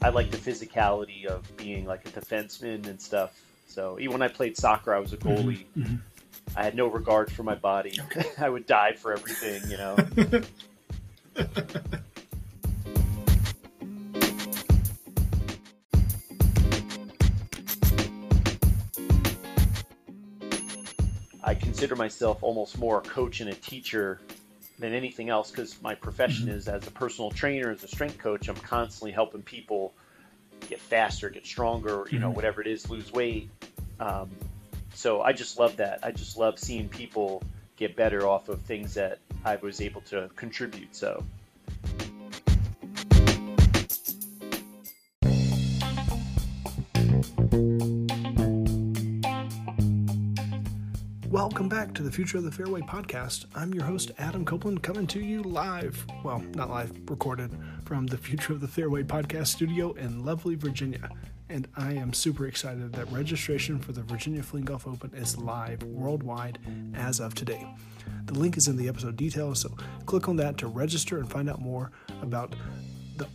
I like the physicality of being like a defenseman and stuff. So even when I played soccer, I was a goalie. Mm-hmm. I had no regard for my body. I would die for everything, you know. I consider myself almost more a coach and a teacher than anything else because my profession is as a personal trainer, as a strength coach. I'm constantly helping people get faster, get stronger, you know, whatever it is, lose weight. Um, so I just love that. I just love seeing people get better off of things that I was able to contribute. So. Welcome back to the Future of the Fairway podcast. I'm your host, Adam Copeland, coming to you live. Well, not live, recorded from the Future of the Fairway podcast studio in lovely Virginia. And I am super excited that registration for the Virginia Fling Golf Open is live worldwide as of today. The link is in the episode details, so click on that to register and find out more about the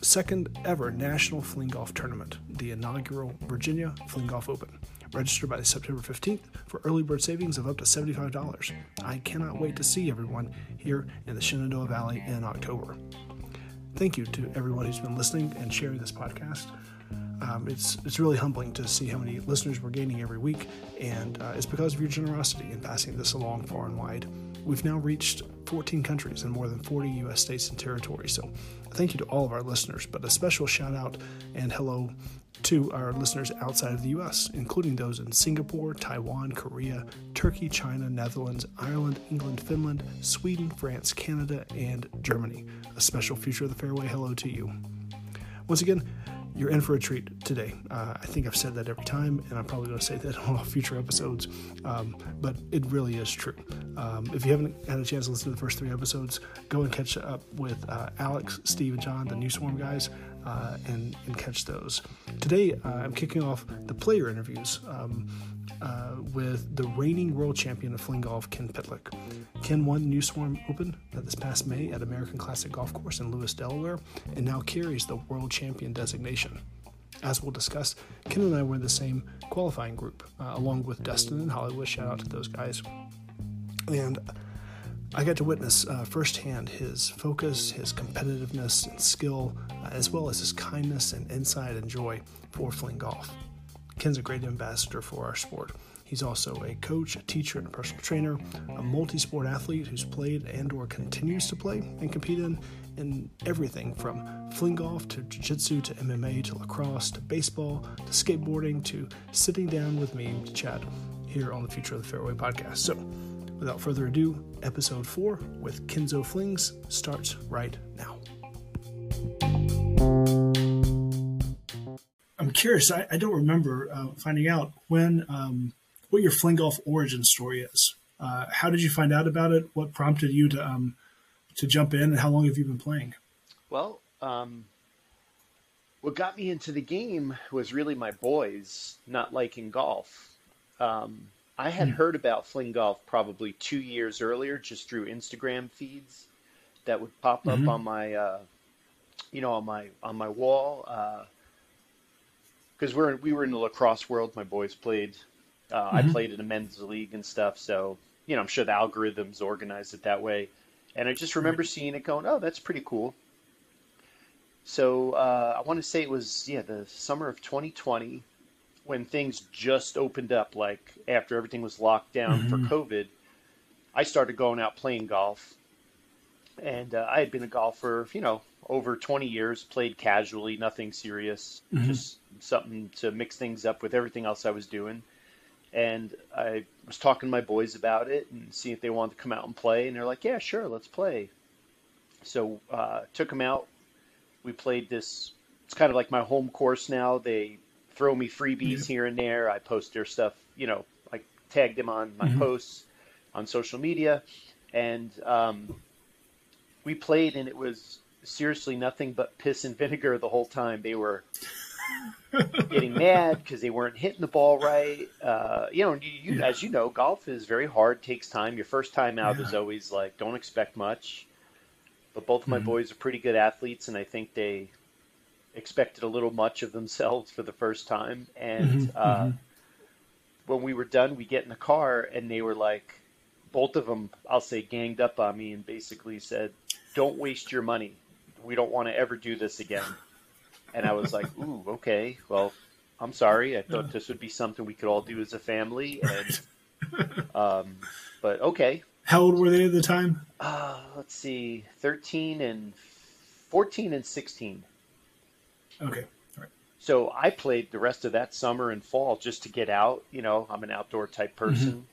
second ever National Fling Golf Tournament, the inaugural Virginia Fling Golf Open. Register by September 15th for early bird savings of up to $75. I cannot wait to see everyone here in the Shenandoah Valley in October. Thank you to everyone who's been listening and sharing this podcast. Um, it's it's really humbling to see how many listeners we're gaining every week, and uh, it's because of your generosity in passing this along far and wide. We've now reached 14 countries and more than 40 U.S. states and territories. So, thank you to all of our listeners, but a special shout out and hello to our listeners outside of the U.S., including those in Singapore, Taiwan, Korea, Turkey, China, Netherlands, Ireland, England, Finland, Sweden, France, Canada, and Germany. A special Future of the Fairway hello to you. Once again, you're in for a treat today. Uh, I think I've said that every time, and I'm probably going to say that on all future episodes, um, but it really is true. Um, if you haven't had a chance to listen to the first three episodes, go and catch up with uh, Alex, Steve, and John, the New Swarm guys, uh, and, and catch those. Today, uh, I'm kicking off the player interviews. Um, uh, with the reigning world champion of fling golf, Ken Pytluk. Ken won New Swarm Open this past May at American Classic Golf Course in Lewes, Delaware, and now carries the world champion designation. As we'll discuss, Ken and I were in the same qualifying group, uh, along with Dustin and Hollywood. Shout out to those guys. And I got to witness uh, firsthand his focus, his competitiveness and skill, uh, as well as his kindness and insight and joy for fling golf. Ken's a great ambassador for our sport. He's also a coach, a teacher, and a personal trainer, a multi-sport athlete who's played and or continues to play and compete in in everything from fling golf to jiu-jitsu to MMA to lacrosse to baseball to skateboarding to sitting down with me to chat here on the Future of the Fairway podcast. So, without further ado, episode 4 with Kenzo Flings starts right now. I'm curious. I, I don't remember uh, finding out when um, what your fling golf origin story is. Uh, how did you find out about it? What prompted you to um, to jump in, and how long have you been playing? Well, um, what got me into the game was really my boys not liking golf. Um, I had heard about fling golf probably two years earlier, just through Instagram feeds that would pop up Mhm. on my, uh, you know, on my on my wall. Because we're we were in the lacrosse world. My boys played. Uh, I Mhm. played in a men's league and stuff. So you know, I'm sure the algorithms organized it that way. And I just remember seeing it, going, "Oh, that's pretty cool." So uh, I want to say it was yeah the summer of 2020 when things just opened up, like after everything was locked down for Mhm. COVID. I started going out playing golf, and uh, I had been a golfer, you know, over 20 years. Played casually, nothing serious, Mhm. just something to mix things up with everything else I was doing. And I was talking to my boys about it and seeing if they wanted to come out and play, and they're like, "Yeah, sure, let's play." So uh, took them out. We played this. It's kind of like my home course now. They throw me freebies here and there. I post their stuff. You know, I tag them on my Mhm. posts on social media, and um, we played, and it was seriously nothing but piss and vinegar the whole time. They were getting mad because they weren't hitting the ball right. Uh, you know, you, you, Yeah. as you know, golf is very hard, takes time. Your first time out Yeah. is always like, don't expect much. But both of my Mhm. boys are pretty good athletes, and I think they expected a little much of themselves for the first time. And Mm-hmm, uh, mm-hmm. when we were done, we get in the car and they were like, both of them, I'll say, ganged up on me and basically said, "Don't waste your money. We don't want to ever do this again." And I was like, "Ooh, okay. Well, I'm sorry. I thought this would be something we could all do as a family." And um, but okay. How old were they at the time? Uh, let's see, 13 and 14 and 16. Okay. All right. So I played the rest of that summer and fall just to get out. You know, I'm an outdoor type person,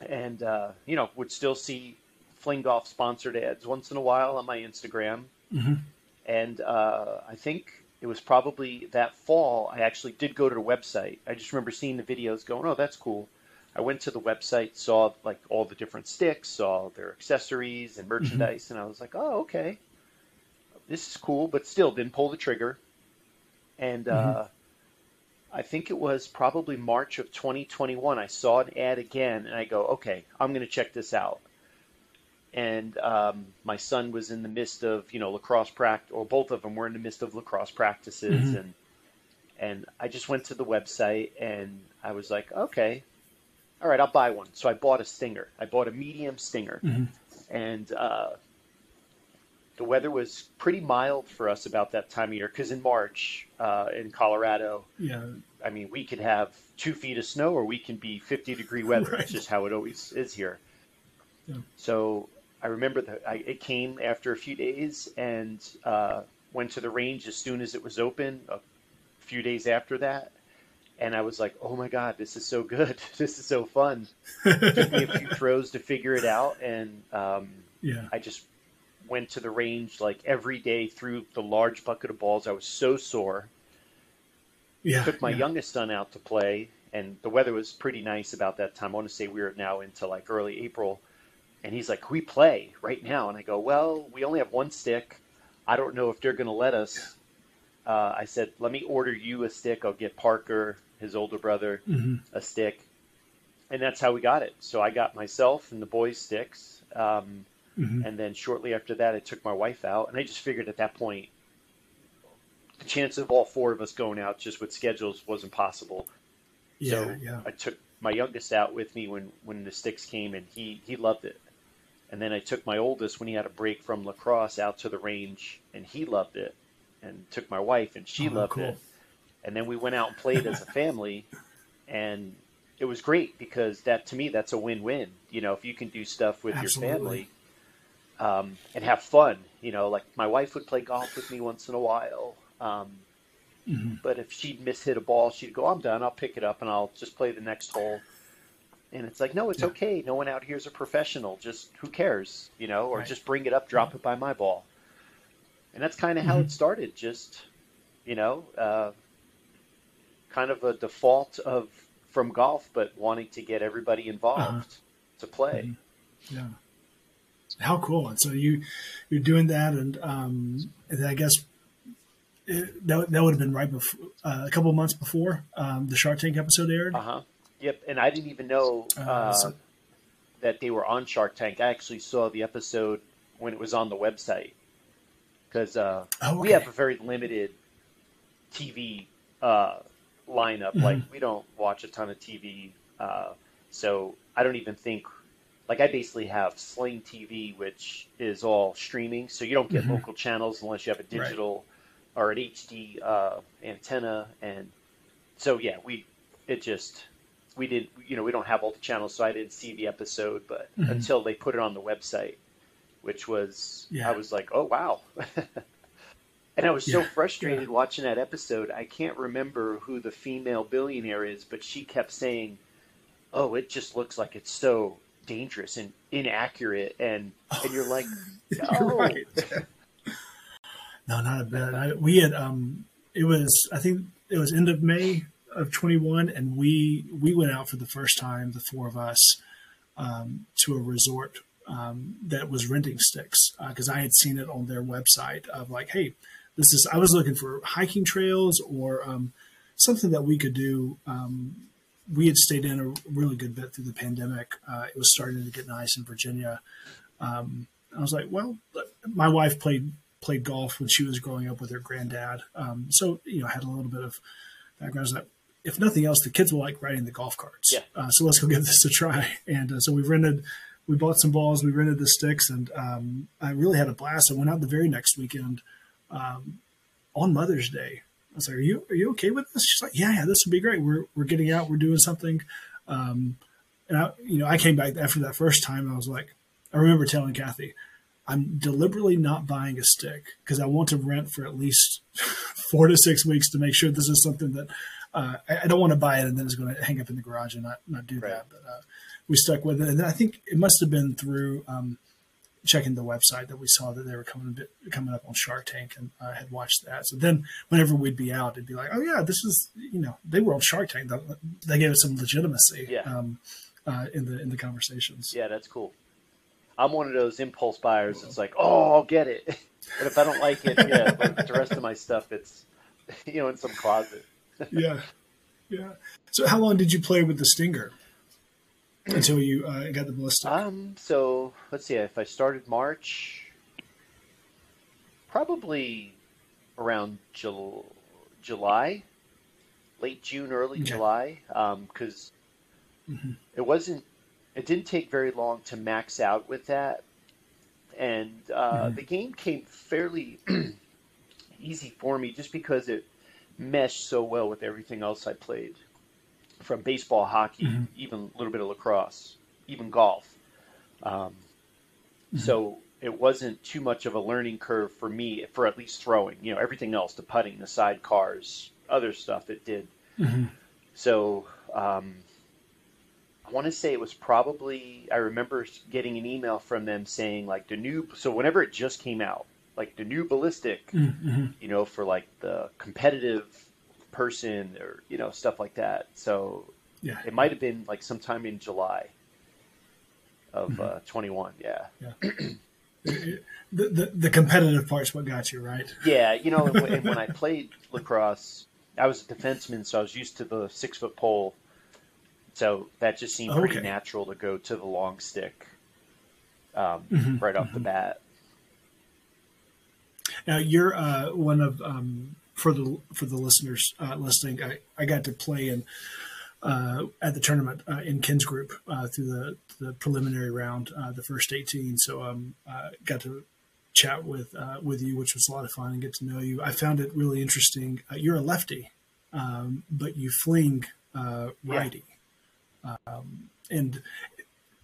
and uh, you know would still see Fling Golf sponsored ads once in a while on my Instagram. Mhm. And uh, I think it was probably that fall I actually did go to the website. I just remember seeing the videos, going, "Oh, that's cool." I went to the website, saw like all the different sticks, saw their accessories and merchandise, and I was like, "Oh, okay, this is cool," but still didn't pull the trigger. And uh, I think it was probably March of 2021. I saw an ad again, and I go, "Okay, I'm going to check this out." And um, my son was in the midst of, you know, lacrosse practice, or both of them were in the midst of lacrosse practices, Mhm. and and I just went to the website and I was like, okay, all right, I'll buy one. So I bought a stinger. I bought a medium stinger, Mhm. and uh, the weather was pretty mild for us about that time of year. Because in March uh, in Colorado, Yeah. I mean, we could have two feet of snow, or we can be 50 degree weather. Right. It's just how it always is here. Yeah. So I remember that I, it came after a few days, and uh, went to the range as soon as it was open. A few days after that, and I was like, "Oh my god, this is so good! This is so fun." Took me a few throws to figure it out, and um, Yeah. I just went to the range like every day through the large bucket of balls. I was so sore Yeah. took my yeah. youngest son out to play, and the weather was pretty nice about that time. I want to say we were now into like early April, and he's like, "Can we play right now?" And I go, "Well, we only have one stick. I don't know if they're going to let us." Uh, I said, "Let me order you a stick. I'll get Parker, his older brother, Mhm. a stick," and that's how we got it. So I got myself and the boys sticks, um, Mhm. and then shortly after that, I took my wife out, and I just figured at that point. The chance of all four of us going out just with schedules wasn't possible. Yeah. So yeah. I took my youngest out with me when, when the sticks came, and he, he loved it. And then I took my oldest when he had a break from lacrosse out to the range, and he loved it. And took my wife, and she Oh, loved cool. it. And then we went out and played as a family, and it was great because that to me that's a win-win. You know, if you can do stuff with Absolutely. your family um, and have fun. You know, like my wife would play golf with me once in a while. Um, Mhm. but if she'd miss hit a ball, she'd go, "I'm done. I'll pick it up and I'll just play the next hole." And it's like, no, it's Yeah. okay. No one out here is a professional. Just who cares, you know? Or Right. just bring it up, drop it by my ball. And that's kind of how Mhm. it started. Just, you know, uh, kind of a default of from golf, but wanting to get everybody involved Uh-huh. to play. Mhm. Yeah. How cool! And so you you're doing that, and um, and I guess it, that that would have been right before uh, a couple of months before um, the Shark Tank episode aired. Uh huh. Yep. And I didn't even know Uh, uh, so- that they were on Shark Tank. I actually saw the episode when it was on the website because uh, Oh, we have a very limited TV uh, lineup. Mhm. Like we don't watch a ton of TV, uh, so I don't even think. Like I basically have Sling TV, which is all streaming, so you don't get Mhm. local channels unless you have a digital or an HD uh, antenna, and so yeah, we it just we did you know we don't have all the channels, so I didn't see the episode, but Mhm. until they put it on the website, which was Yeah. I was like, oh wow. And I was so Yeah, frustrated yeah. watching that episode. I can't remember who the female billionaire is, but she kept saying, "Oh, it just looks like it's so dangerous and inaccurate," and and you're like, You're "No." right. No, not a bit. I, we had um, it was I think it was end of May of 21, and we we went out for the first time, the four of us, um, to a resort um, that was renting sticks because I had seen it on their website of like, hey, this is. I was looking for hiking trails or um, something that we could do. Um, we had stayed in a really good bit through the pandemic. Uh, it was starting to get nice in Virginia. Um, I was like, well, my wife played played golf when she was growing up with her granddad. Um, so you know, had a little bit of background. That if nothing else, the kids will like riding the golf carts. Yeah. Uh, so let's go give this a try. And uh, so we rented, we bought some balls, we rented the sticks, and um, I really had a blast. I went out the very next weekend um, on Mother's Day. I was like, "Are you are you okay with this?" She's like, "Yeah, yeah, this would be great. We're we're getting out, we're doing something." Um, and I, you know, I came back after that first time. I was like, I remember telling Kathy, I'm deliberately not buying a stick because I want to rent for at least four to six weeks to make sure this is something that uh, I, I, don't want to buy it and then it's going to hang up in the garage and not not do right. that. But uh, we stuck with it, and I think it must have been through um, checking the website that we saw that they were coming a bit coming up on Shark Tank, and I had watched that. So then, whenever we'd be out, it'd be like, oh yeah, this is you know they were on Shark Tank. They gave us some legitimacy. Yeah. Um, uh, in the in the conversations. Yeah, that's cool. I'm one of those impulse buyers. It's like, oh, I'll get it, but if I don't like it, yeah, but the rest of my stuff, it's you know in some closet. yeah, yeah. So, how long did you play with the Stinger until you uh, got the ballistic? Um, so let's see. If I started March, probably around Jul- July, late June, early okay. July, because um, mm-hmm. it wasn't. It didn't take very long to max out with that, and uh, mm-hmm. the game came fairly easy for me just because it meshed so well with everything else I played, from baseball, hockey, mm-hmm. even a little bit of lacrosse, even golf. Um, mm-hmm. So it wasn't too much of a learning curve for me for at least throwing. You know, everything else, the putting, the side cars, other stuff it did. Mm-hmm. So um, I want to say it was probably I remember getting an email from them saying like the new. So whenever it just came out, like the new ballistic, mm-hmm. you know, for like the competitive person or you know stuff like that. So yeah, it might have been like sometime in July of mm-hmm. uh, 21. Yeah. Yeah. the, the, the competitive part's what got you right. Yeah, you know, and when I played lacrosse, I was a defenseman, so I was used to the six foot pole. So that just seemed pretty natural to go to the long stick um, mm-hmm. right off mm-hmm. the bat. Now you're uh, one of um, for the for the listeners uh, listening. I, I got to play in uh, at the tournament uh, in Ken's group uh, through the the preliminary round, uh, the first eighteen. So um, got to chat with with you, which was a lot of fun, and get to know you. I found it really interesting. you're a lefty, um, but you fling righty, yeah. um, and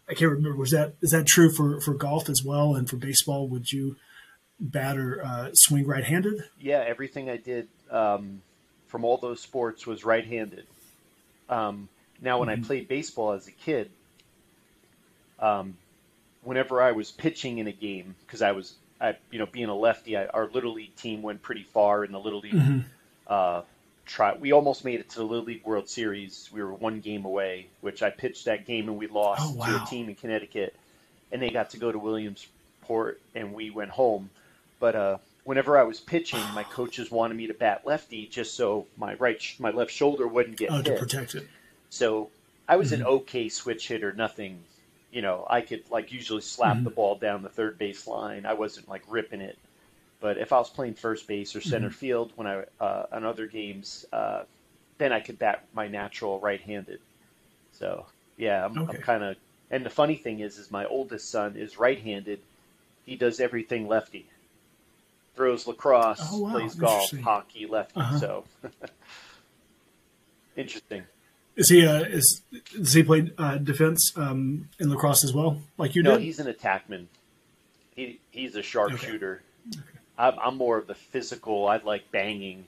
I can't remember. Was that is that true for for golf as well, and for baseball? Would you batter uh, swing right-handed? Yeah, everything I did um, from all those sports was right-handed. Um, now, when mm-hmm. I played baseball as a kid, um, whenever I was pitching in a game, because I was, I, you know, being a lefty, I, our little league team went pretty far in the little league. Mm-hmm. Uh, try, we almost made it to the little league World Series. We were one game away, which I pitched that game and we lost oh, wow. to a team in Connecticut, and they got to go to Williamsport and we went home. But uh, whenever I was pitching, my coaches wanted me to bat lefty just so my right, sh- my left shoulder wouldn't get oh, hit. to protect it. So I was mm-hmm. an okay switch hitter, nothing. You know, I could like usually slap mm-hmm. the ball down the third base line. I wasn't like ripping it. But if I was playing first base or center mm-hmm. field when I uh, on other games, uh, then I could bat my natural right-handed. So yeah, I'm, okay. I'm kind of. And the funny thing is, is my oldest son is right-handed. He does everything lefty throws lacrosse, oh, wow. plays golf, hockey, lefty. Uh-huh. So interesting. Is he uh, is does he play uh, defense um, in lacrosse as well, like you no, did? No, he's an attackman. He he's a sharpshooter. Okay. Okay. I'm, I'm more of the physical. I like banging,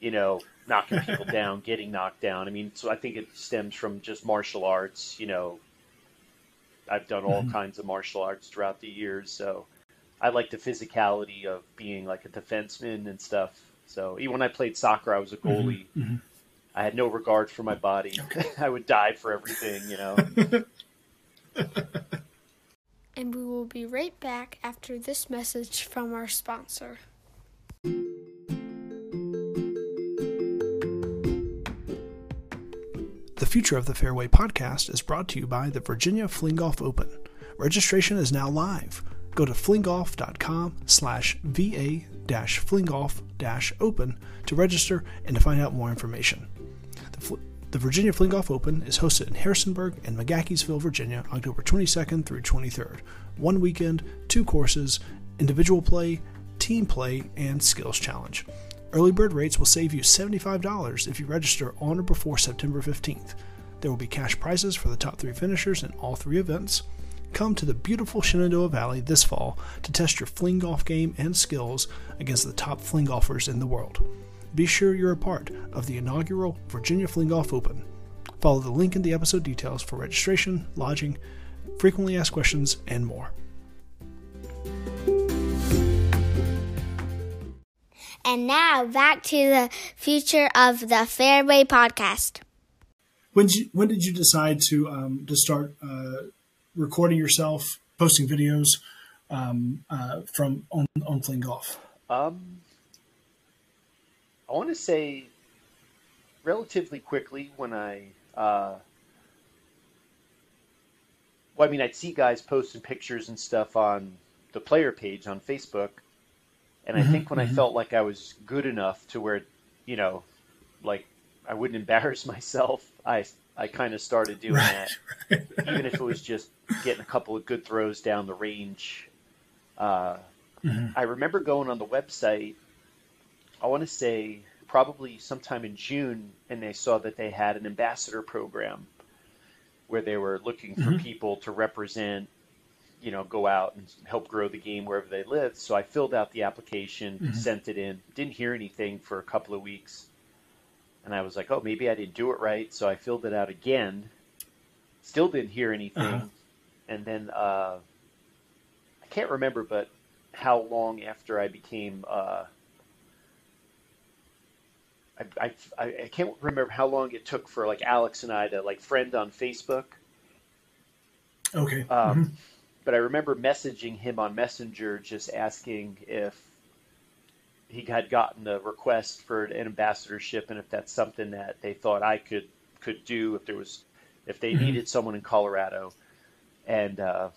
you know, knocking people down, getting knocked down. I mean, so I think it stems from just martial arts. You know, I've done all mm-hmm. kinds of martial arts throughout the years, so I like the physicality of being like a defenseman and stuff. So even when I played soccer, I was a mm-hmm. goalie. Mm-hmm. I had no regard for my body. Okay. I would die for everything, you know. and we will be right back after this message from our sponsor. The Future of the Fairway podcast is brought to you by the Virginia Fling Golf Open. Registration is now live go to flinggolf.com slash va flingoff open to register and to find out more information. The, Fl- the Virginia Fling Golf Open is hosted in Harrisonburg and McGaheysville, Virginia, October 22nd through 23rd. One weekend, two courses, individual play, team play, and skills challenge. Early bird rates will save you $75 if you register on or before September 15th. There will be cash prizes for the top three finishers in all three events. Come to the beautiful Shenandoah Valley this fall to test your fling golf game and skills against the top fling golfers in the world. Be sure you're a part of the inaugural Virginia Fling Golf Open. Follow the link in the episode details for registration, lodging, frequently asked questions, and more. And now back to the future of the Fairway podcast. When did you, when did you decide to um, to start uh, recording yourself, posting videos um, uh, from on on Fling Golf? Um, I want to say relatively quickly when I, uh, well, I mean, I'd see guys posting pictures and stuff on the player page on Facebook, and I Mhm, think when I mhm. felt like I was good enough to where, Mm-hmm. you know, like I wouldn't embarrass myself, I I kind of started doing Right. that. even if it was just getting a couple of good throws down the range. Uh, Mhm. I remember going on the website, I want to say probably sometime in June, and they saw that they had an ambassador program where they were looking for Mhm. people to represent, you know, go out and help grow the game wherever they live. So I filled out the application, Mhm. sent it in, didn't hear anything for a couple of weeks. And I was like, oh, maybe I didn't do it right. So I filled it out again. Still didn't hear anything. Uh-huh. And then uh, I can't remember, but how long after I became. Uh, I, I, I can't remember how long it took for like Alex and I to like friend on Facebook. Okay. Um, Mhm. But I remember messaging him on Messenger, just asking if he had gotten a request for an ambassadorship, and if that's something that they thought I could could do, if there was, if they Mhm. needed someone in Colorado, and uh,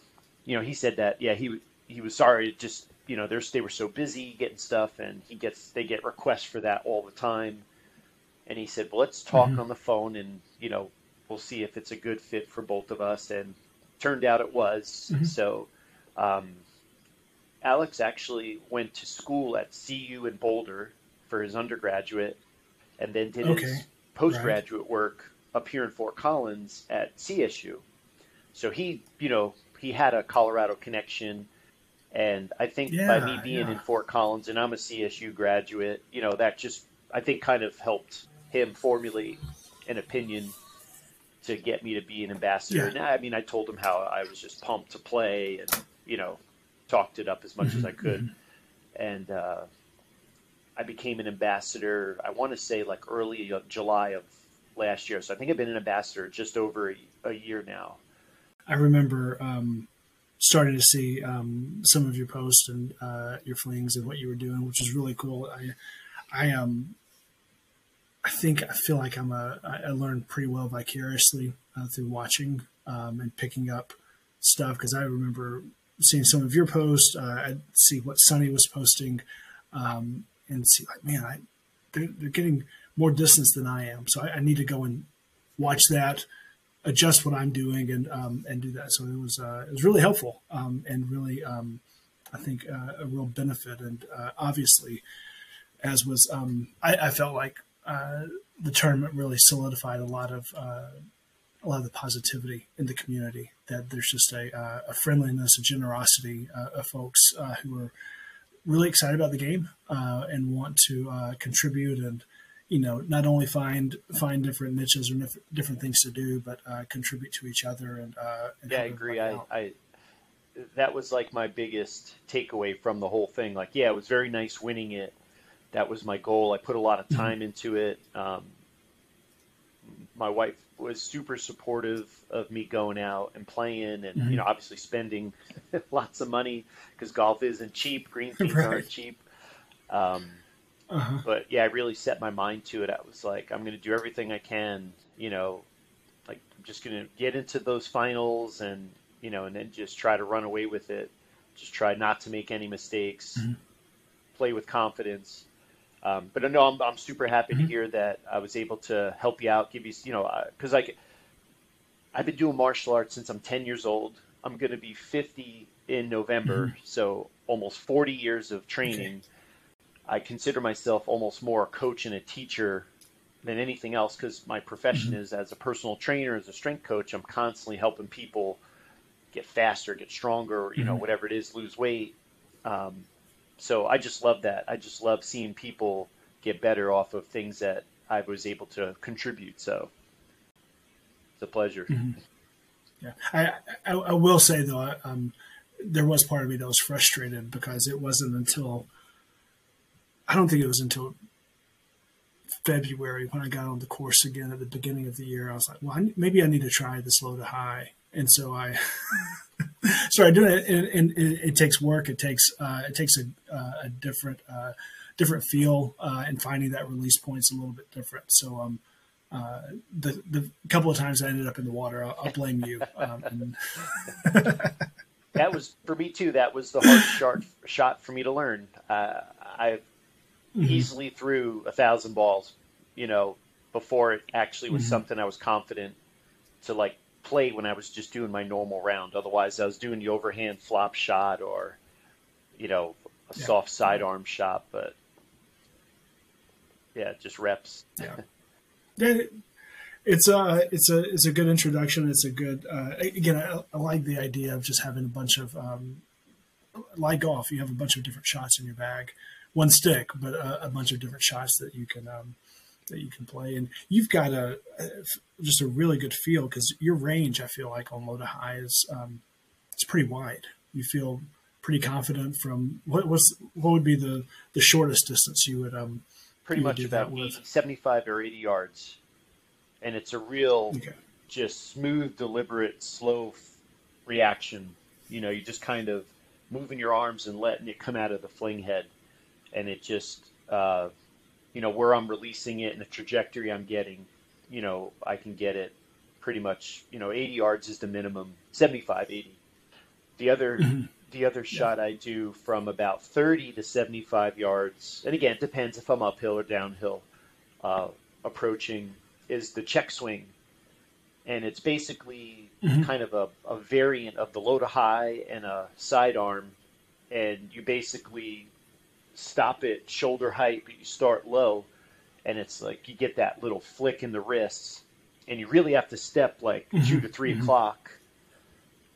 you know, he said that yeah, he he was sorry, just you know, they were so busy getting stuff, and he gets they get requests for that all the time, and he said, well, let's talk Mhm. on the phone, and you know, we'll see if it's a good fit for both of us, and turned out it was. Mhm. So, um, Alex actually went to school at CU in Boulder for his undergraduate, and then did Okay. his postgraduate work up here in Fort Collins at CSU. So he, you know, he had a Colorado connection, and I think by me being yeah. in Fort Collins and I'm a CSU graduate, you know, that just I think kind of helped him formulate an opinion to get me to be an ambassador. Yeah. And I mean, I told him how I was just pumped to play, and you know, talked it up as much as I could, and uh, I became an ambassador. I want to say like early July of last year. So I think I've been an ambassador just over a, a year now. I remember um, starting to see um, some of your posts and uh, your flings and what you were doing, which is really cool. I, I um, I think I feel like I'm a. I I learned pretty well vicariously uh, through watching um, and picking up stuff because I remember seeing some of your posts. Uh, I'd see what Sunny was posting, um, and see like, man, I they're, they're getting more distance than I am, so I, I need to go and watch that adjust what I'm doing and um, and do that. So it was uh, it was really helpful um, and really um, I think uh, a real benefit. And uh, obviously, as was um, I, I felt like uh, the tournament really solidified a lot of uh, a lot of the positivity in the community. That there's just a, uh, a friendliness, a generosity uh, of folks uh, who are really excited about the game uh, and want to uh, contribute and you know not only find find different niches or nif- different things to do, but uh, contribute to each other and, uh, and Yeah, I agree. I. I that was like my biggest takeaway from the whole thing. Like, yeah, it was very nice winning it. That was my goal. I put a lot of time into it. Um, my wife was super supportive of me going out and playing, and Mhm. you know, obviously spending lots of money because golf isn't cheap. Green fees Right. aren't cheap. Um, uh-huh. but yeah, I really set my mind to it. I was like, I'm going to do everything I can, you know, like I'm just going to get into those finals and, you know, and then just try to run away with it. just try not to make any mistakes, mm-hmm. play with confidence. Um, but no, I'm, I'm super happy mm-hmm. to hear that I was able to help you out, give you, you know, because uh, I, I've been doing martial arts since I'm 10 years old. I'm going to be 50 in November, mm-hmm. so almost 40 years of training. Okay. I consider myself almost more a coach and a teacher than anything else because my profession mm-hmm. is as a personal trainer, as a strength coach. I'm constantly helping people get faster, get stronger, you know, mm-hmm. whatever it is, lose weight. Um, so I just love that. I just love seeing people get better off of things that I was able to contribute. So it's a pleasure. Mm-hmm. Yeah, I, I, I will say though, um, there was part of me that was frustrated because it wasn't until I don't think it was until February when I got on the course again at the beginning of the year. I was like, well, I, maybe I need to try this low to high, and so I started doing it. And, and, and, it takes work. It takes uh, it takes a, uh, a different uh, different feel, uh, and finding that release point's a little bit different. So um, uh, the the couple of times I ended up in the water, I'll, I'll blame you. Um, that was for me too. That was the hardest shot shot for me to learn. Uh, I mm-hmm. easily threw a thousand balls, you know, before it actually was mm-hmm. something I was confident to like play when I was just doing my normal round. Otherwise, I was doing the overhand flop shot or, you know, a yeah. soft sidearm shot. But yeah, just reps. Yeah. yeah it's a it's a it's a good introduction. It's a good uh, again. I, I, like the idea of just having a bunch of um, like golf. You have a bunch of different shots in your bag, one stick, but a, a bunch of different shots that you can um, that you can play. And you've got a, a just a really good feel because your range, I feel like on low to high is um, it's pretty wide. You feel pretty confident from what what's what would be the the shortest distance you would um pretty much about 75 or 80 yards and it's a real okay. just smooth, deliberate, slow reaction. You know, you just kind of moving your arms and letting it come out of the fling head, and it just uh, you know where I'm releasing it and the trajectory I'm getting. You know, I can get it pretty much. You know, 80 yards is the minimum. 75, 80. The other. Mm-hmm. The other shot I do from about 30 to 75 yards, and again, it depends if I'm uphill or downhill, uh, approaching is the check swing, and it's basically mm-hmm. kind of a, a variant of the low to high and a sidearm, and you basically stop it shoulder height, but you start low, and it's like you get that little flick in the wrists, and you really have to step like mm-hmm. two to 3 mm-hmm. o'clock.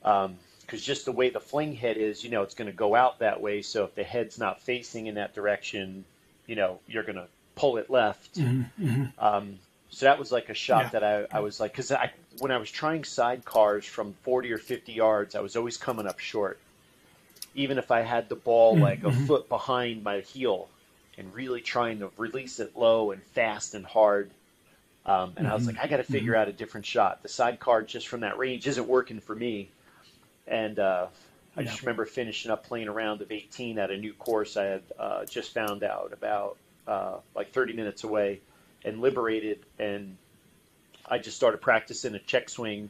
Um, because just the way the fling head is, you know, it's going to go out that way. So if the head's not facing in that direction, you know, you're going to pull it left. Mm-hmm. mm-hmm. Um, so that was like a shot yeah. that I, I was like, because I when I was trying sidecars from 40 or 50 yards, I was always coming up short. Even if I had the ball mm-hmm. like a foot behind my heel and really trying to release it low and fast and hard. Um, and mm-hmm. I was mm-hmm. like, I got to figure mm-hmm. out a different shot. The sidecar just from that range isn't working for me. And uh, I yeah. just remember finishing up playing a round of 18 at a new course I had uh, just found out about uh, like 30 minutes away and liberated, and I just started practicing a check swing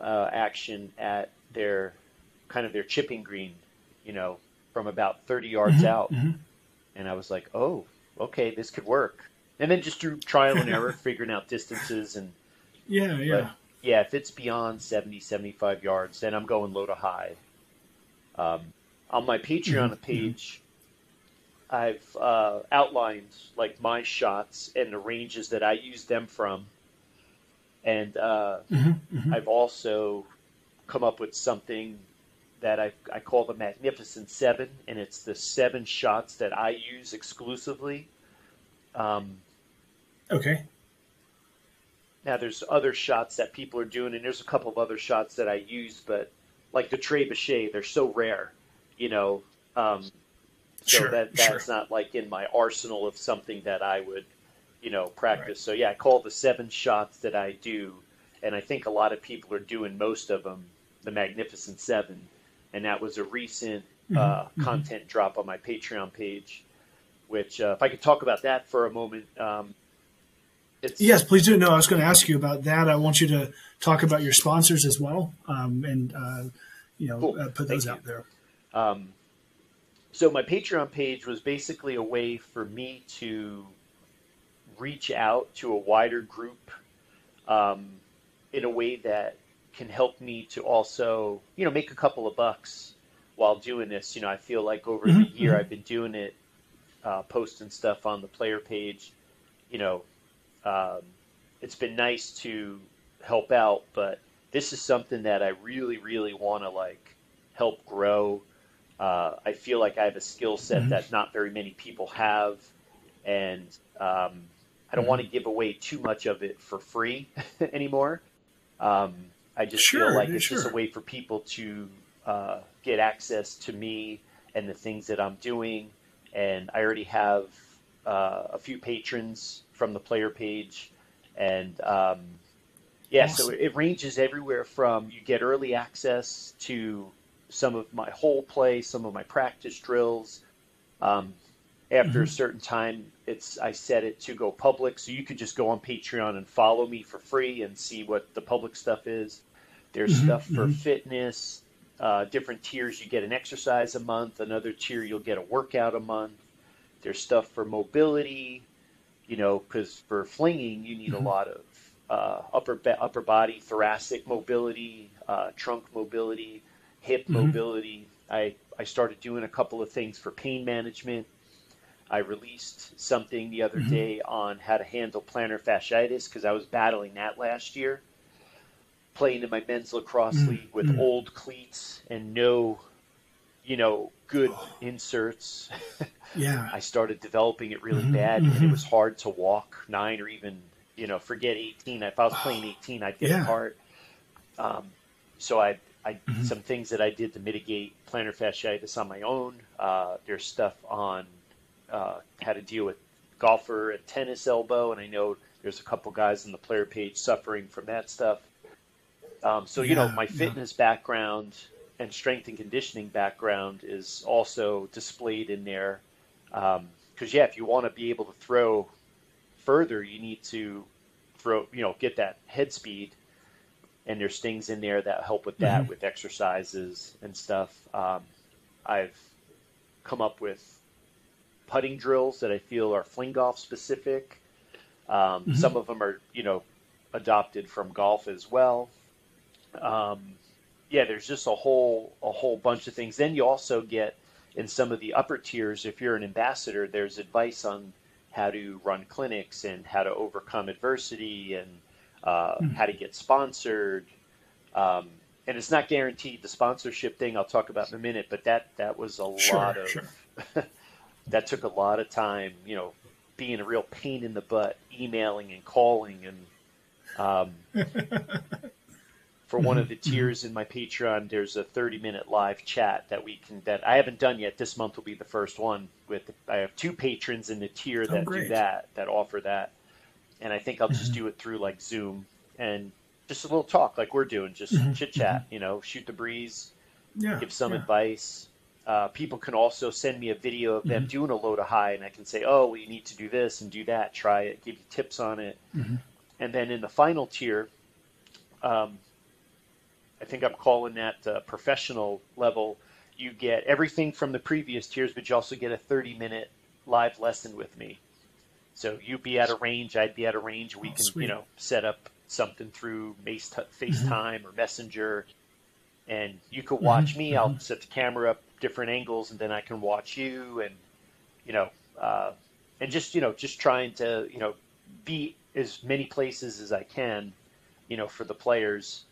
uh, action at their kind of their chipping green, you know, from about 30 yards mm-hmm, out. Mm-hmm. And I was like, oh, okay, this could work. And then just through trial and error, figuring out distances and yeah, yeah, yeah. If it's beyond 70, 75 yards, then I'm going low to high. Um, on my Patreon mm-hmm, page, I've uh, outlined like my shots and the ranges that I use them from, and uh, mm-hmm, mm-hmm. I've also come up with something that I, I call the Magnificent Seven, and it's the seven shots that I use exclusively. Um, okay. Now there's other shots that people are doing, and there's a couple of other shots that I use, but like the Trey trebuchet, they're so rare, you know. Um, so sure, that that's sure. not like in my arsenal of something that I would, you know, practice. Right. So yeah, I call the seven shots that I do, and I think a lot of people are doing most of them, the Magnificent Seven, and that was a recent mm-hmm. uh, mm-hmm. content drop on my Patreon page. Which, uh, if I could talk about that for a moment. Um, yes, please do. No, I was going to ask you about that. I want you to talk about your sponsors as well, um, and uh, you know, cool. Uh, put those out there. Um, so my Patreon page was basically a way for me to reach out to a wider group um, in a way that can help me to also, you know, make a couple of bucks while doing this. You know, I feel like over mm-hmm. the year I've been doing it, uh, posting stuff on the player page. You know, um, it's been nice to help out, but this is something that I really, really want to like help grow. Uh, I feel like I have a skill set mm-hmm. that not very many people have, and um, I don't mm-hmm. want to give away too much of it for free anymore. Um, I just sure, feel like it's sure. just a way for people to uh, get access to me and the things that I'm doing. And I already have uh, a few patrons from the player page, and um, yeah, awesome. so it ranges everywhere from you get early access to some of my whole play, some of my practice drills. Um, after mm-hmm. a certain time, it's I set it to go public, so you could just go on Patreon and follow me for free and see what the public stuff is. There's mm-hmm. stuff for mm-hmm. fitness, uh, different tiers. You get an exercise a month. Another tier, you'll get a workout a month. There's stuff for mobility, you know, because for flinging, you need mm-hmm. a lot of uh, upper upper body, thoracic mobility, uh, trunk mobility, hip mm-hmm. mobility. I I started doing a couple of things for pain management. I released something the other mm-hmm. day on how to handle plantar fasciitis because I was battling that last year, playing in my men's lacrosse mm-hmm. league with mm-hmm. old cleats and no, you know, good oh. inserts. yeah. I started developing it really mm-hmm. bad, and it mm-hmm. was hard to walk nine or even you know, forget 18. If I was playing 18, I'd get yeah. apart. Um, so I, I mm-hmm. some things that I did to mitigate plantar fasciitis on my own. Uh, there's stuff on uh, how to deal with golfer and tennis elbow, and I know there's a couple guys on the player page suffering from that stuff. Um, so yeah, you know, my fitness yeah. background and strength and conditioning background is also displayed in there. Because um, yeah, if you want to be able to throw further, you need to throw, you know, get that head speed. And there's things in there that help with that, mm-hmm. with exercises and stuff. Um, I've come up with putting drills that I feel are fling golf specific. Um, mm-hmm. Some of them are, you know, adopted from golf as well. Um, yeah, there's just a whole a whole bunch of things. Then you also get in some of the upper tiers, if you're an ambassador, there's advice on how to run clinics and how to overcome adversity and uh, mm-hmm. how to get sponsored. Um, and it's not guaranteed the sponsorship thing I'll talk about in a minute, but that that was a sure, lot of sure. that took a lot of time. You know, being a real pain in the butt, emailing and calling and. Um, for one of the mm-hmm. tiers in my Patreon, there's a 30 minute live chat that we can that I haven't done yet. This month will be the first one. With I have two patrons in the tier oh, that oh, do that that offer that, and I think I'll just mm-hmm. do it through like Zoom and just a little talk like we're doing, just mm-hmm. chit chat. You know, shoot the breeze, yeah, give some yeah. advice. Uh, people can also send me a video of them mm-hmm. doing a low to high, and I can say, "Oh, well, you need to do this and do that. Try it. Give you tips on it." Mm-hmm. And then in the final tier, um, I think I'm calling that uh, professional level. You get everything from the previous tiers, but you also get a 30 minute live lesson with me. So you'd be at a range, I'd be at a range. We oh, can, sweet. you know, set up something through FaceTime or Messenger, and you could watch mm-hmm. me. I'll mm-hmm. set the camera up different angles, and then I can watch you, and you know, uh, and just you know, just trying to you know, be as many places as I can, you know, for the players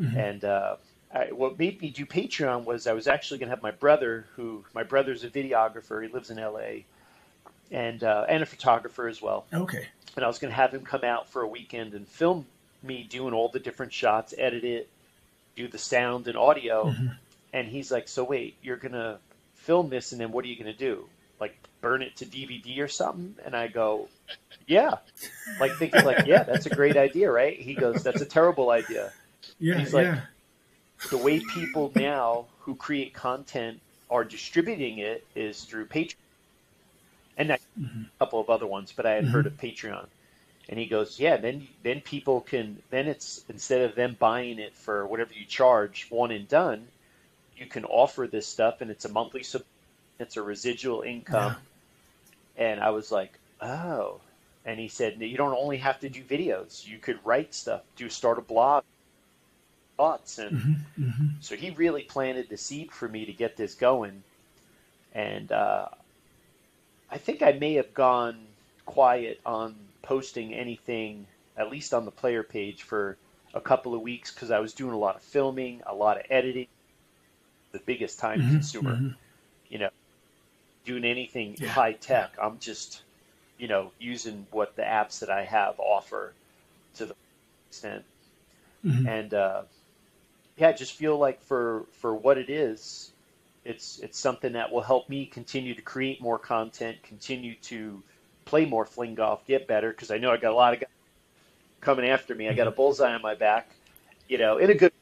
Mm-hmm. And uh, I, what made me do Patreon was I was actually going to have my brother, who my brother's a videographer. He lives in L.A. and uh, and a photographer as well. Okay. And I was going to have him come out for a weekend and film me doing all the different shots, edit it, do the sound and audio. Mm-hmm. And he's like, "So wait, you're going to film this, and then what are you going to do? Like burn it to DVD or something?" And I go, "Yeah." Like thinking, like, "Yeah, that's a great idea, right?" He goes, "That's a terrible idea." Yeah, He's like, yeah. the way people now who create content are distributing it is through Patreon, and mm-hmm. a couple of other ones, but I had mm-hmm. heard of Patreon. And he goes, yeah, then then people can then it's instead of them buying it for whatever you charge one and done, you can offer this stuff, and it's a monthly, sub- it's a residual income. And I was like, oh. And he said, you don't only have to do videos. You could write stuff, do start a blog, thoughts. And Mm-hmm. Mm-hmm. so he really planted the seed for me to get this going. And uh, I think I may have gone quiet on posting anything, at least on the player page, for a couple of weeks because I was doing a lot of filming, a lot of editing. The biggest time Mhm, consumer, mhm. you know, doing anything Yeah, high tech. I'm just, you know, using what the apps that I have offer to the extent Mhm. and uh, yeah, I just feel like for for what it is, it's it's something that will help me continue to create more content, continue to play more fling golf, get better because I know I got a lot of guys coming after me. I got a bullseye on my back, you know, in a good.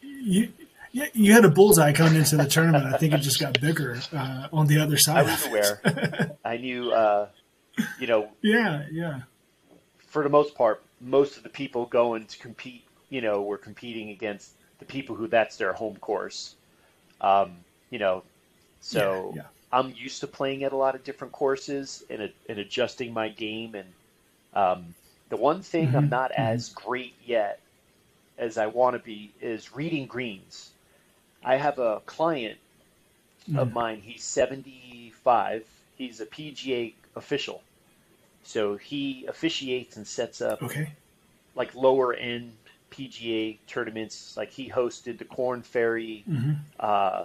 You, yeah, you had a bullseye coming into the tournament. I think it just got bigger uh, on the other side. I was aware. I knew, uh, you know, Yeah, yeah. for the most part, most of the people going to compete, you know, we're competing against the people who that's their home course. Um, you know, so Yeah, yeah. I'm used to playing at a lot of different courses and, and adjusting my game. And um, the one thing I'm Mhm, not mhm. as great yet as I want to be is reading greens. I have a client of Mm. mine. He's 75. He's a PGA official. So he officiates and sets up Okay. like lower end PGA tournaments. Like he hosted the Korn Ferry hmm uh,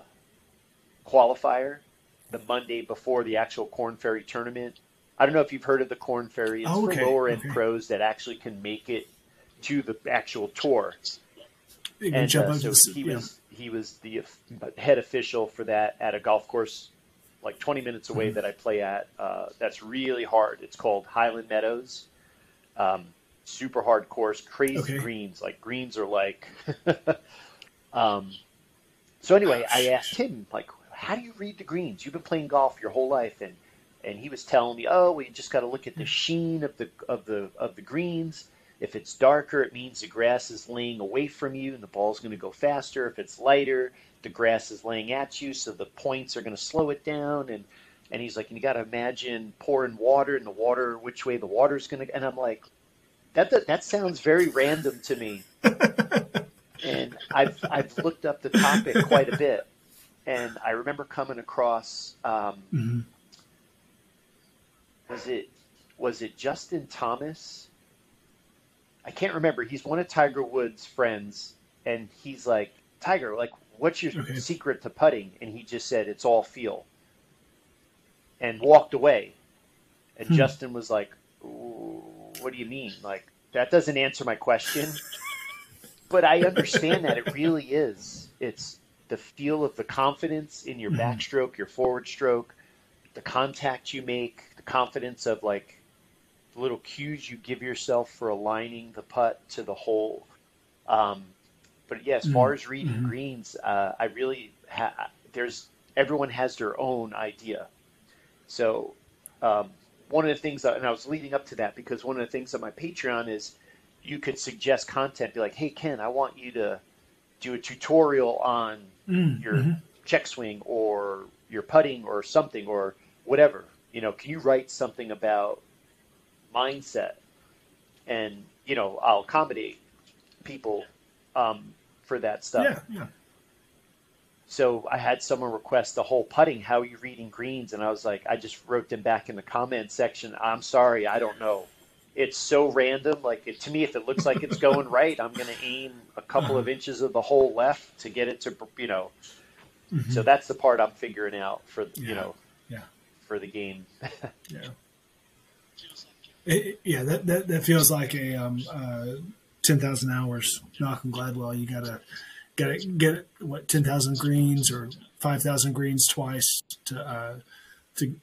qualifier the Monday before the actual Korn Ferry tournament. I don't know if you've heard of the Korn Ferry. It's Oh, okay, for lower end okay. pros that actually can make it to the actual tour. And uh, so the, he yeah. was he was the head official for that at a golf course like 20 minutes away Mm-hmm. that I play at. Uh, that's really hard. It's called Highland Meadows. Um, super hard course, crazy Okay. greens. Like greens are like. um, so anyway, I asked him like, how do you read the greens? You've been playing golf your whole life, and and he was telling me, oh, we just got to look at the sheen of the of the of the greens. If it's darker, it means the grass is laying away from you and the ball's going to go faster. If it's lighter, the grass is laying at you, so the points are going to slow it down. And and he's like, and you got to imagine pouring water and the water, which way the water's going to. And I'm like, that, that that sounds very random to me. and I've I've looked up the topic quite a bit, and I remember coming across. Um, Mhm. was it was it Justin Thomas? I can't remember. He's one of Tiger Woods' friends, and he's like, Tiger, like, what's your Okay. secret to putting? And he just said, it's all feel, and walked away. And Hmm. Justin was like, "Ooh, what do you mean? Like, that doesn't answer my question. but I understand that it really is. It's the feel of the confidence in your Mhm. backstroke, your forward stroke, the contact you make, the confidence of like the little cues you give yourself for aligning the putt to the hole. Um, but yeah, as far as reading Mhm. greens, uh, I really ha- there's everyone has their own idea. So um, one of the things, that, and I was leading up to that because one of the things on my Patreon is you could suggest content, be like, "Hey Ken, I want you to do a tutorial on Mm, your mhm. check swing or your putting or something or whatever. You know, can you write something about mindset? And you know, I'll accommodate people um, for that stuff. Yeah, yeah. So I had someone request the whole putting. How are you reading greens? And I was like, I just wrote them back in the comment section. I'm sorry, I don't know. It's so random. Like it, to me, if it looks like it's going right, I'm going to aim a couple of inches of the hole left to get it to, you know. Mhm. So that's the part I'm figuring out for you know Yeah. for the game. Yeah. It, yeah, that, that that feels like a um, uh, ten thousand hours. Malcolm Gladwell, you gotta gotta get it get what ten thousand greens or five thousand greens twice to uh, to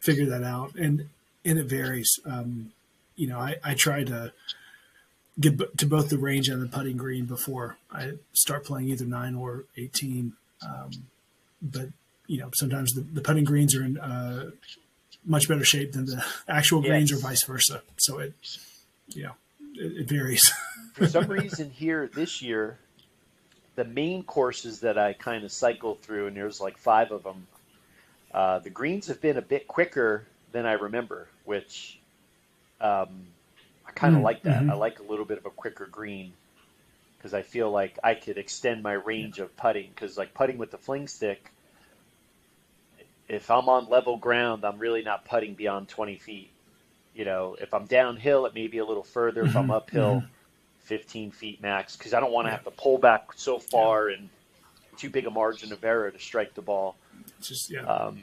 figure that out, and and it varies. Um, you know, I I try to get b- to both the range and the putting green before I start playing either nine or eighteen. Um, but you know, sometimes the, the putting greens are in uh, much better shape than the actual greens, or vice versa. So it, you know, it, it varies. for some reason here this year, the main courses that I kind of cycled through, and there's like five of them. Uh, the greens have been a bit quicker than I remember, which um, I kind of Mm, like that. I like a little bit of a quicker green because I feel like I could extend my range of putting. Because like putting with the fling stick, if I'm on level ground, I'm really not putting beyond 20 feet. You know, if I'm downhill, it may be a little further. If I'm Mhm, uphill, 15 feet max, because I don't want to have to pull back so far and too big a margin of error to strike the ball. It's just yeah. Um,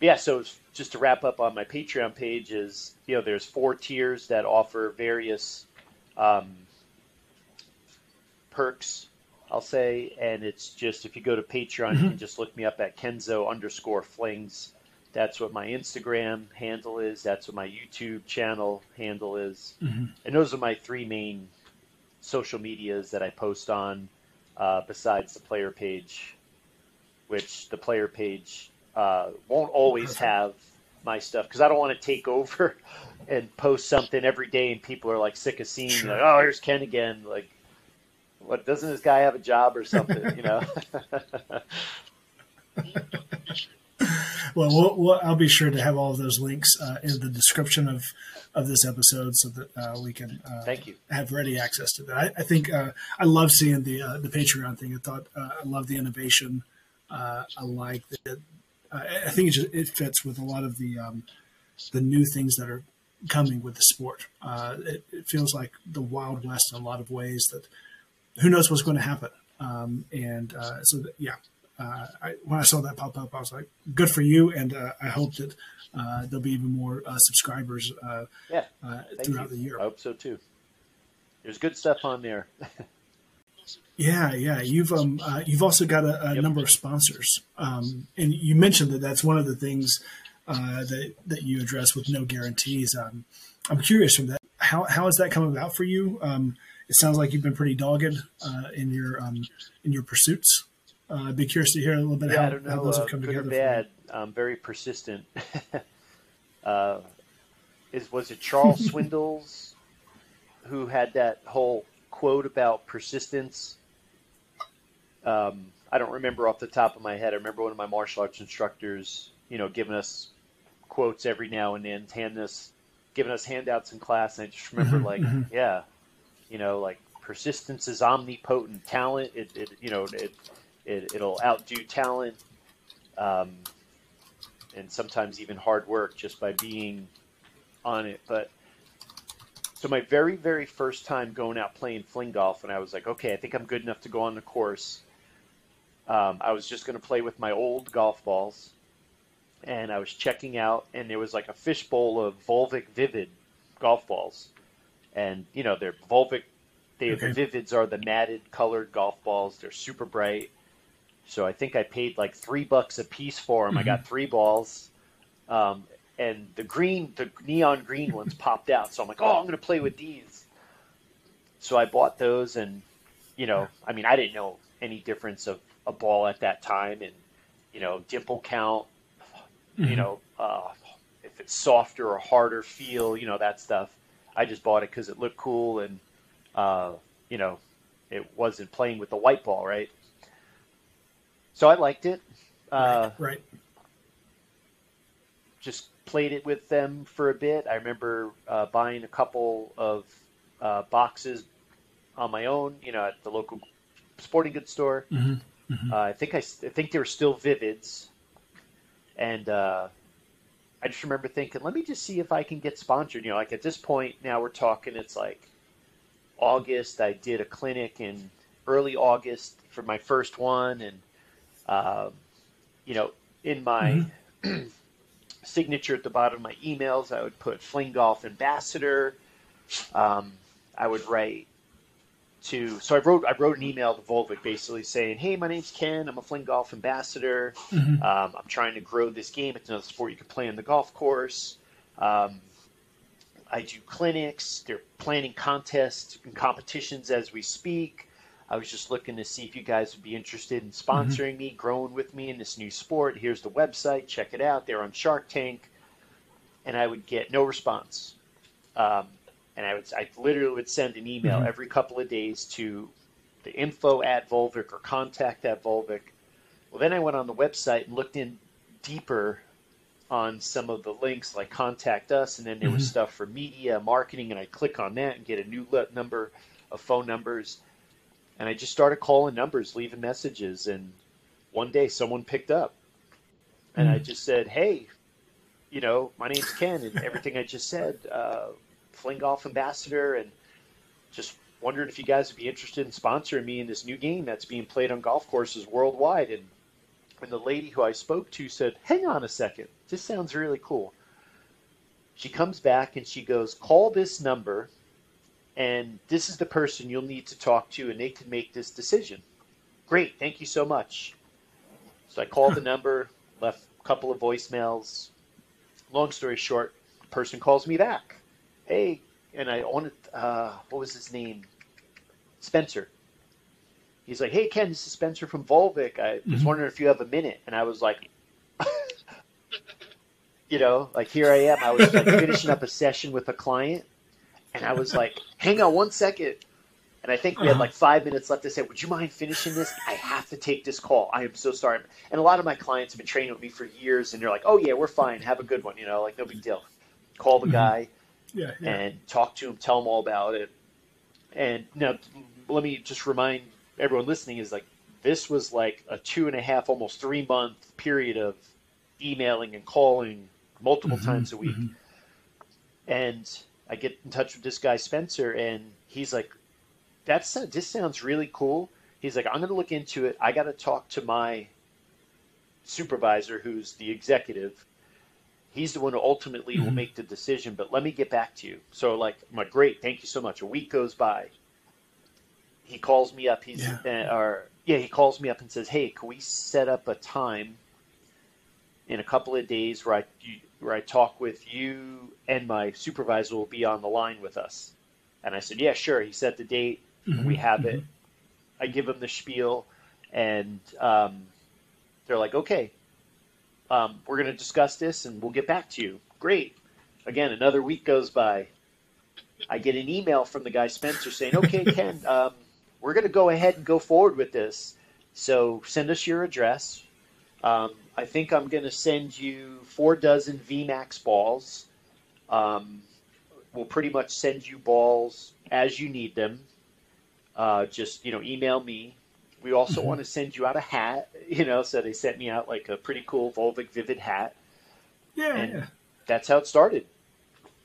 yeah, so just to wrap up on my Patreon page is, you know, there's four tiers that offer various um, perks, I'll say, and it's just if you go to Patreon, you can just look me up at Kenzo underscore flings. That's what my Instagram handle is. That's what my YouTube channel handle is, Mhm. and those are my three main social medias that I post on, uh, besides the player page, which the player page uh, won't always have my stuff because I don't want to take over and post something every day and people are like sick of seeing Sure. like, oh, here's Ken again. Like, what doesn't this guy have a job or something? You know? Well, we'll, we'll I'll be sure to have all of those links uh, in the description of of this episode so that uh, we can uh, Thank you. have ready access to that. I, I think uh, I love seeing the uh, the Patreon thing. I thought uh, I love the innovation. Uh, I like that. Uh, I think it, just, it fits with a lot of the um, the new things that are coming with the sport. Uh, it, it feels like the Wild West in a lot of ways. That who knows what's going to happen. Um, and uh, so, that, yeah, uh, I, when I saw that pop up, I was like, "Good for you!" And uh, I hope that uh, there'll be even more uh, subscribers uh, Yeah. uh, throughout you. the year. I hope so too. There's good stuff on there. Yeah, yeah. You've um uh, you've also got a, a Yep. number of sponsors, um, and you mentioned that that's one of the things uh, that that you address with no guarantees. Um, I'm curious from that. How how has that come about for you? Um, it sounds like you've been pretty dogged uh, in your um, in your pursuits. Uh, I'd be curious to hear a little bit Yeah, how, don't how those uh, have come good together. bad. I'm very persistent. uh, is was it Charles Swindles who had that whole quote about persistence? Um, I don't remember off the top of my head. I remember one of my martial arts instructors, you know, giving us quotes every now and then, handing us, giving us handouts in class, and I just remember, Mhm, like, mhm. yeah, you know, like persistence is omnipotent. Talent, it, it you know, it, it it'll outdo talent um, and sometimes even hard work just by being on it. But so my very, very first time going out playing fling golf, and I was like, okay, I think I'm good enough to go on the course. Um, I was just going to play with my old golf balls, and I was checking out, and there was like a fishbowl of Volvik Vivid golf balls, and you know they're Volvik. They, Okay. The Vivids are the matted colored golf balls. They're super bright. So I think I paid like three bucks a piece for them. I got three balls, um, and the green, the neon green ones popped out. So I'm like, oh, I'm going to play with these. So I bought those, and you know, I mean, I didn't know any difference of a ball at that time, and you know, dimple count, you Mhm. know, uh, if it's softer or harder feel, you know, that stuff. I just bought it because it looked cool, and uh, you know, it wasn't playing with the white ball, right? So I liked it. Uh, right, right. just played it with them for a bit. I remember uh, buying a couple of uh, boxes on my own, you know, at the local sporting goods store. Mhm, Uh, I think I, I think they were still Vivids, and uh, I just remember thinking, let me just see if I can get sponsored. You know, like at this point now we're talking. It's like August. I did a clinic in early August for my first one, and um, you know, in my signature at the bottom of my emails, I would put Fling Golf Ambassador. Um, I would write to so I wrote I wrote an email to Volvik basically saying, "Hey, my name's Ken. I'm a Fling Golf Ambassador. Mhm. Um, I'm trying to grow this game. It's another sport you can play on the golf course. Um, I do clinics. They're planning contests and competitions as we speak. I was just looking to see if you guys would be interested in sponsoring me, growing with me in this new sport. Here's the website. Check it out. They're on Shark Tank. And I would get no response. Um, and I would, I literally would send an email Mhm. every couple of days to the info at Volvik or contact at Volvik. Well, then I went on the website and looked in deeper on some of the links, like contact us, and then there was Mhm. stuff for media, marketing, and I click on that and get a new number of phone numbers. And I just started calling numbers, leaving messages, and one day someone picked up, and I Mm. just said, "Hey, you know, my name's Ken, and everything I just said, uh, Fling Golf Ambassador, and just wondered if you guys would be interested in sponsoring me in this new game that's being played on golf courses worldwide." And and the lady who I spoke to said, "Hang on a second, this sounds really cool." She comes back and she goes, "Call this number, and this is the person you'll need to talk to, and they can make this decision." Great, thank you so much. So I called the number, left a couple of voicemails. Long story short, the person calls me back. Hey, and I wanted, uh, what was his name? Spencer. He's like, hey, Ken, this is Spencer from Volvik. I was Mhm. wondering if you have a minute. And I was like, you know, like here I am. I was like finishing up a session with a client. And I was like, hang on one second. And I think we had Uh-huh. like five minutes left to say, would you mind finishing this? I have to take this call. I am so sorry. And a lot of my clients have been training with me for years, and they're like, oh, yeah, we're fine. Have a good one. You know, like, no big deal. Call the Mhm. guy Yeah, yeah. and talk to him, tell him all about it. And now, let me just remind everyone listening is like, this was like a two and a half, almost three month period of emailing and calling multiple Mhm, times a week. mhm. And I get in touch with this guy, Spencer, and he's like, that's, this sounds really cool. He's like, I'm going to look into it. I got to talk to my supervisor, who's the executive. He's the one who ultimately will Mhm. make the decision, but let me get back to you. So, like, I'm like, great, thank you so much. A week goes by. He calls me up. He's, Yeah. uh, or, yeah, he calls me up and says, hey, can we set up a time in a couple of days where I, you, where I talk with you and my supervisor will be on the line with us? And I said, yeah, sure. He set the date. Mhm, We have it. mhm. I give them the spiel, and um, they're like, okay, um, we're going to discuss this and we'll get back to you. Great. Again, another week goes by. I get an email from the guy Spencer saying, okay, Ken, um, we're going to go ahead and go forward with this. So send us your address. Um, I think I'm going to send you four dozen VMAX balls. Um, we'll pretty much send you balls as you need them. Uh, just you know, email me. We also Mhm. want to send you out a hat. You know, so they sent me out like a pretty cool Volvik Vivid hat. Yeah, and- yeah. That's how it started.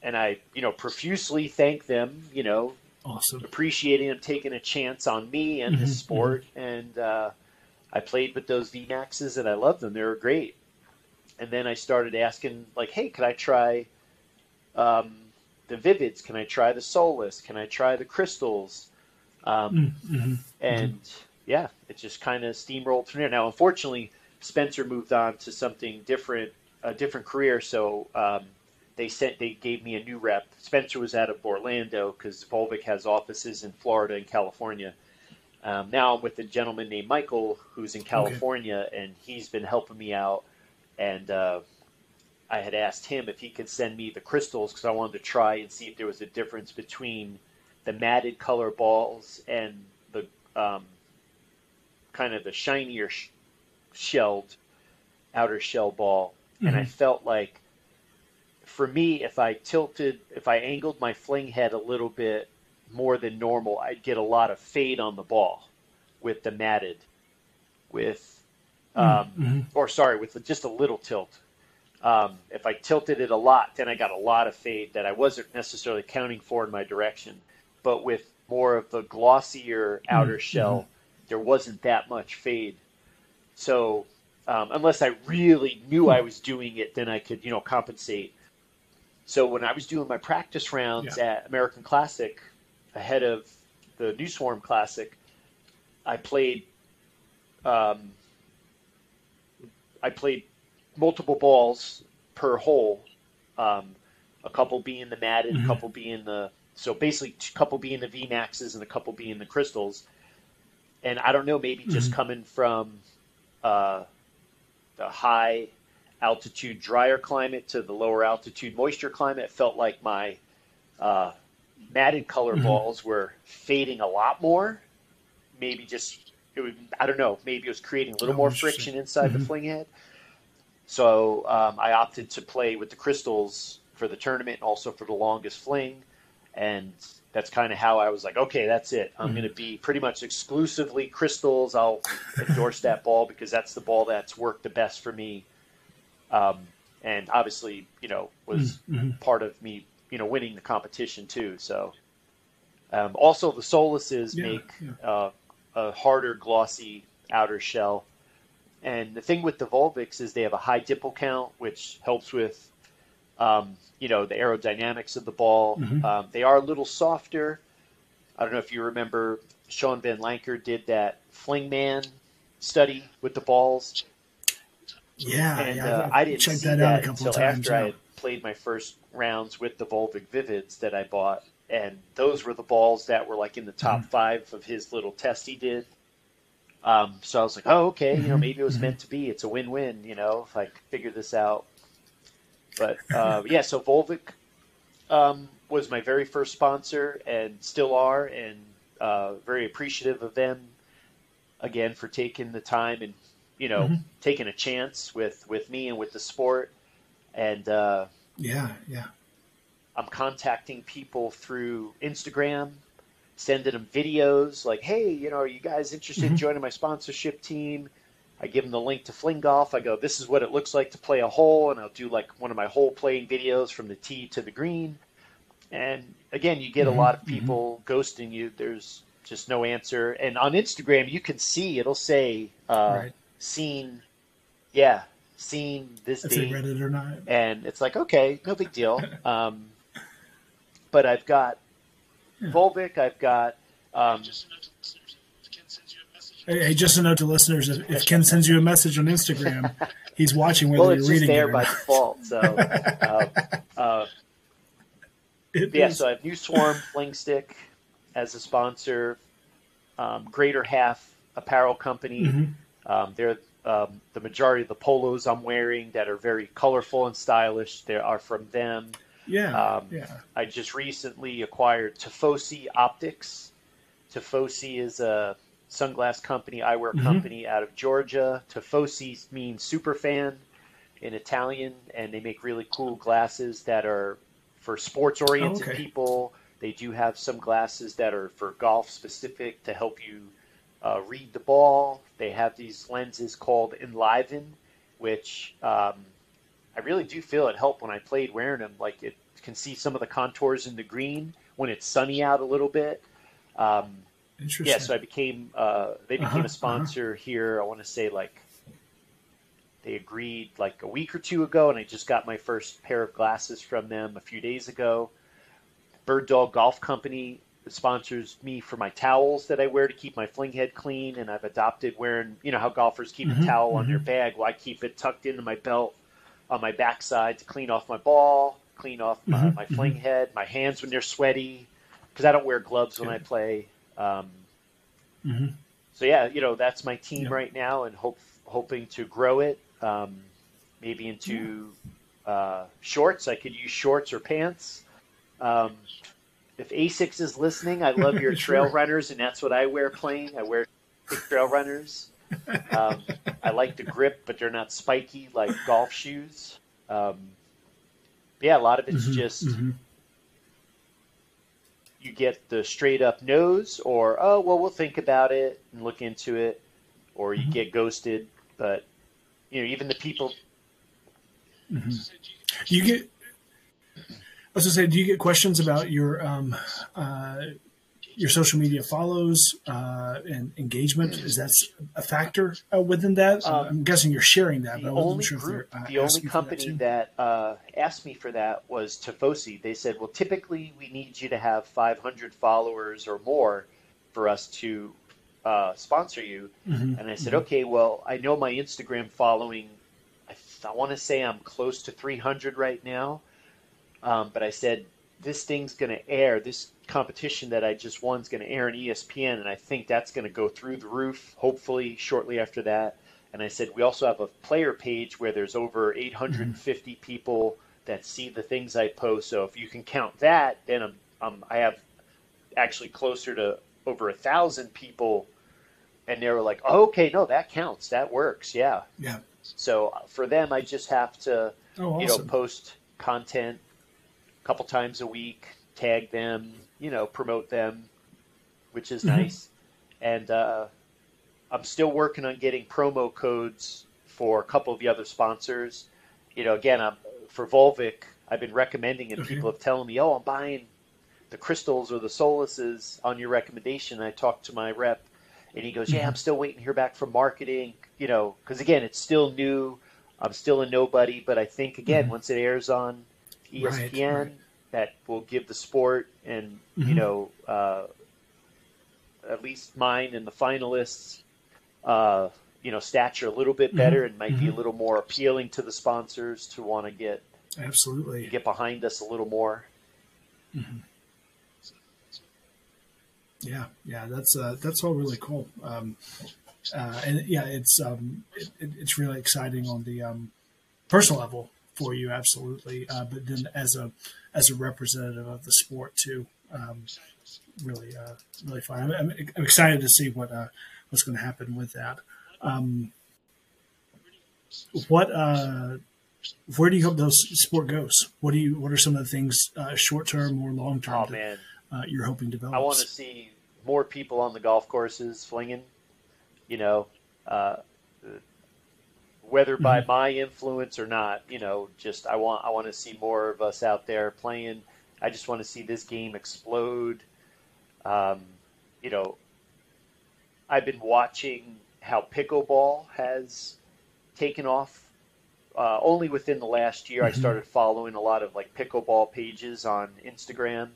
And I, you know, profusely thank them. You know, Awesome. appreciating them taking a chance on me and the Mhm, sport. And uh, I played with those VMAXs and I loved them. They were great. And then I started asking, like, hey, could I try um, the Vivids? Can I try the Solus? Can I try the Crystals? Um, Mm, mhm. and yeah, it just kind of steamrolled from there. Now, unfortunately, Spencer moved on to something different, a different career. So um, they sent, they gave me a new rep. Spencer was out of Orlando because Volvik has offices in Florida and California. Um, now I'm with a gentleman named Michael who's in California, and he's been helping me out. And uh, I had asked him if he could send me the crystals because I wanted to try and see if there was a difference between the matted color balls and the um, kind of the shinier sh- shelled outer shell ball. And I Mhm. felt like for me, if I tilted, if I angled my fling head a little bit more than normal, I'd get a lot of fade on the ball with the matted, with, um, Mhm. or sorry, with just a little tilt. Um, if I tilted it a lot, then I got a lot of fade that I wasn't necessarily counting for in my direction. But with more of the glossier outer Mhm. shell, there wasn't that much fade. So um, unless I really knew I was doing it, then I could, you know, compensate. So when I was doing my practice rounds at American Classic ahead of the New Swarm Classic, I played. Um, I played multiple balls per hole, um, a couple being the matted, Mhm. a couple being the so basically a couple being the V maxes and a couple being the crystals. And I don't know, maybe just Mhm. coming from uh, the high altitude drier climate to the lower altitude moisture climate, felt like my uh, matted color Mhm. balls were fading a lot more. maybe just it would, I don't know, maybe it was creating a little Oh, more friction inside Mhm. the fling head. So um, I opted to play with the crystals for the tournament and also for the longest fling. And that's kind of how I was like, okay, that's it. I'm Mhm. going to be pretty much exclusively crystals. I'll endorse that ball because that's the ball that's worked the best for me. Um, and obviously, you know, was Mhm. part of me, you know, winning the competition too. So, um, also the Soluses Yeah, make yeah. uh, a harder, glossy outer shell. And the thing with the Volviks is they have a high dipple count, which helps with, um, you know, the aerodynamics of the ball. Mhm. Um, they are a little softer. I don't know if you remember, Sean Van Lanker did that Fling Man study with the balls Yeah, and yeah, uh, I've didn't checked that out a couple of times. after I had played my first rounds with the Volvik Vivids that I bought, and those were the balls that were like in the top Mm-hmm. five of his little test he did. Um, so I was like, oh, okay, you know, Mhm, maybe it was mhm. meant to be. It's a win-win, you know, if I figure this out. But uh, yeah, so Volvik um, was my very first sponsor and still are, and uh, very appreciative of them again for taking the time and you know Mhm. taking a chance with with me and with the sport. And uh, Yeah, yeah. I'm contacting people through Instagram, sending them videos like, "Hey, you know, are you guys interested in Mhm. joining my sponsorship team?" I give them the link to Fling Golf. I go, "This is what it looks like to play a hole," and I'll do like one of my hole playing videos from the tee to the green. And again, you get Mhm, a lot of mhm. people ghosting you. There's just no answer. And on Instagram, you can see it'll say uh, right. "seen," yeah, seen this If they read it or not. and it's like okay, no big deal. Um, but I've got Yeah. Volvik, I've got um, Hey, hey, just a note to listeners: if, if Ken sends you a message on Instagram, he's watching whether well, you're it's just reading there it or by not. default. So uh, uh, yeah, is- so I have New Swarm Fling Stick as a sponsor. Um, Greater Half Apparel Company. Mhm. Um, they're um, the majority of the polos I'm wearing that are very colorful and stylish. They are from them. yeah, um, yeah. I just recently acquired Tifosi Optics. Tifosi is a sunglass company, eyewear Mhm. company out of Georgia. Tifosi means super fan in Italian, and they make really cool glasses that are for sports oriented Oh, okay. people. They do have some glasses that are for golf specific to help you uh, read the ball. They have these lenses called Enliven, which um, I really do feel it helped when I played wearing them. Like it can see some of the contours in the green when it's sunny out a little bit. Um, Interesting. yeah, so I became uh, they became Uh-huh, a sponsor here. I want to say like they agreed like a week or two ago, and I just got my first pair of glasses from them a few days ago. Bird Dog Golf Company sponsors me for my towels that I wear to keep my fling head clean, and I've adopted wearing you know how golfers keep Mhm, a towel on their mhm. bag. Well, I keep it tucked into my belt on my backside to clean off my ball, clean off my, Mhm, my fling head, my hands when they're sweaty, because I don't wear gloves when I play. Um, Mhm. so yeah, you know that's my team Yep. right now, and hope hoping to grow it, um, maybe into uh, shorts. I could use shorts or pants. Um, if Asics is listening, I love your trail runners, and that's what I wear playing. I wear trail runners. Um, I like the grip, but they're not spiky like golf shoes. Um, yeah, a lot of it's Mhm, just mhm. you get the straight up nose, or oh well, we'll think about it and look into it, or you Mhm. get ghosted. But you know, even the people. Mhm. You get? I was gonna say, do you get questions about your um, uh, your social media follows uh, and engagement? Is that a factor uh, within that? Um, I'm guessing you're sharing that, The but only sure group, uh, the only for that company that, uh, asked me for that was Tifosi. They said, "Well, typically we need you to have 500 followers or more for us to uh, sponsor you." Mhm, And I said, mhm. okay, well, I know my Instagram following, I, I want to say I'm close to 300 right now. Um, but I said, this thing's going to air, this competition that I just won is going to air on ESPN. And I think that's going to go through the roof, hopefully, shortly after that. And I said, we also have a player page where there's over 850 people that see the things I post. So if you can count that, then I'm, I'm, I have actually closer to over a thousand people and they were like, oh, "Okay, no, that counts. That works. Yeah." Yeah. So uh, for them, I just have to, Oh, you know, post content a couple times a week, tag them, you know, promote them, which is Mhm. nice. And uh, I'm still working on getting promo codes for a couple of the other sponsors. You know, again, I'm for Volvik. I've been recommending it. Okay. People have telling me, "Oh, I'm buying the crystals or the soluses on your recommendation." I talked to my rep, and he goes, "Yeah, Mhm. I'm still waiting to hear back from marketing." You know, because again, it's still new. I'm still a nobody, but I think again, Mhm. once it airs on ESPN, Right, right. that will give the sport and you Mhm. know uh, at least mine and the finalists, uh, you know, stature a little bit better and might be a Mhm. little more appealing to the sponsors to want to get Absolutely. get behind us a little more. Yeah, yeah, that's uh, that's all really cool. Um, uh, and yeah, it's um, it- it's really exciting on the um, personal level for you, absolutely. Uh, but then as a as a representative of the sport too, um, really uh, really fun. I'm, I'm, I'm excited to see what uh, what's going to happen with that. Um, what uh, where do you hope those sport goes? What do you what are some of the things uh, short term or long term Oh that man, uh, you're hoping develops? I want to see more people on the golf courses flinging. You know, uh, whether by Mm-hmm. my influence or not. You know, just I want I want to see more of us out there playing. I just want to see this game explode. Um, you know, I've been watching how pickleball has taken off. Uh, only within the last year, I Mhm. started following a lot of like pickleball pages on Instagram,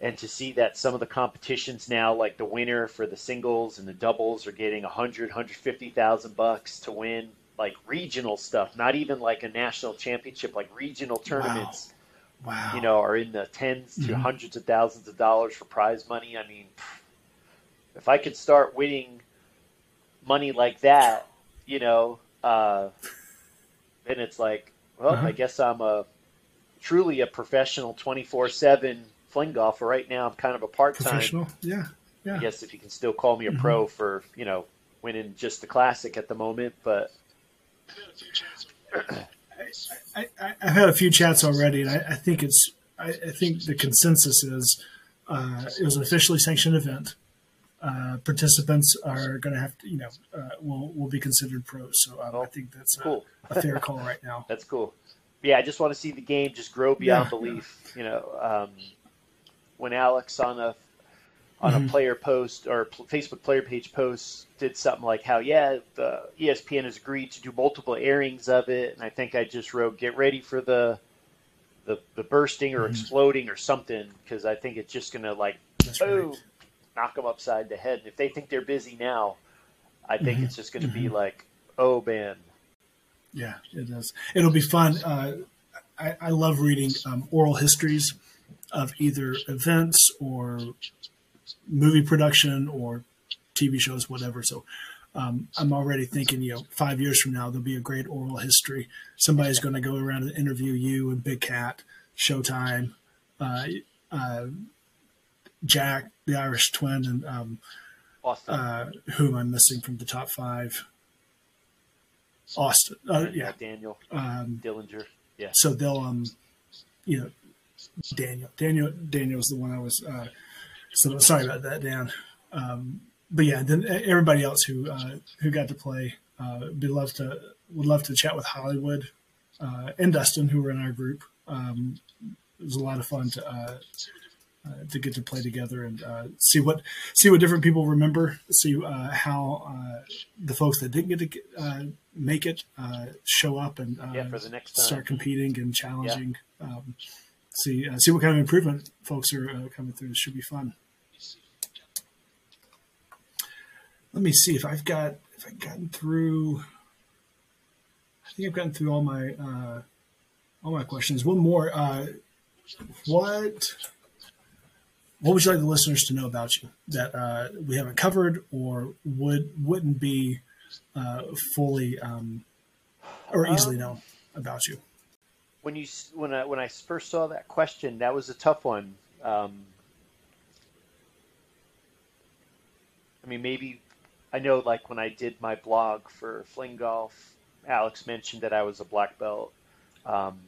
and to see that some of the competitions now, like the winner for the singles and the doubles, are getting 100, 150,000 bucks to win like regional stuff, not even like a national championship, like regional tournaments wow. you know, are in the 10s to Mhm. hundreds of thousands of dollars for prize money. I mean, if I could start winning money like that, you know, uh, then it's like, well, Uh-huh. I guess I'm a truly a professional 24 7 fling golfer. Right now, I'm kind of a part time. professional. Yeah, yeah. I guess if you can still call me a Mhm. pro for, you know, winning just the classic at the moment, but I, I, I've had a few chats already, and I, I think it's. I, I think the consensus is uh, it was an officially sanctioned event. Uh, participants are going to have to, you know, uh, will will be considered pros. So um, I Oh, think that's a, cool. a fair call right now. That's cool. Yeah, I just want to see the game just grow beyond Yeah. belief. You know, um, when Alex on a on a Mhm. player post or Facebook player page post did something like how yeah the ESPN has agreed to do multiple airings of it, and I think I just wrote get ready for the the, the bursting or Mhm. exploding or something because I think it's just gonna like That's boom right. knock them upside the head. And if they think they're busy now, I think Mhm. it's just gonna be like oh man Yeah, it is. It'll be fun. Uh, I, I love reading um, oral histories of either events or movie production or TV shows, whatever. So um, I'm already thinking, you know, five years from now, there'll be a great oral history. Somebody's going to go around and interview you and Big Cat, Showtime, uh, uh, Jack, the Irish twin, and um, Austin uh, who am I missing from the top five? Austin. Uh, yeah. Daniel Um, Dillinger yeah so they'll um you know daniel daniel daniel's the one i was uh so sorry about that dan um but yeah then everybody else who uh who got to play uh would love to would love to chat with hollywood uh and dustin who were in our group um it was a lot of fun to uh uh, to get to play together and uh, see what see what different people remember, see uh, how uh, the folks that didn't get to get, uh, make it uh, show up and uh, Yeah, for the next time. start competing and challenging. Um, see uh, see what kind of improvement folks are uh, coming through. This should be fun. Let me see if I've got if I've gotten through. I think I've gotten through all my uh, all my questions. One more. Uh, what what would you like the listeners to know about you that uh, we haven't covered or would wouldn't be uh, fully um, or easily Um, known about you? When you when I when I first saw that question, that was a tough one. Um, I mean, maybe I know like when I did my blog for Fling Golf, Alex mentioned that I was a black belt. Um,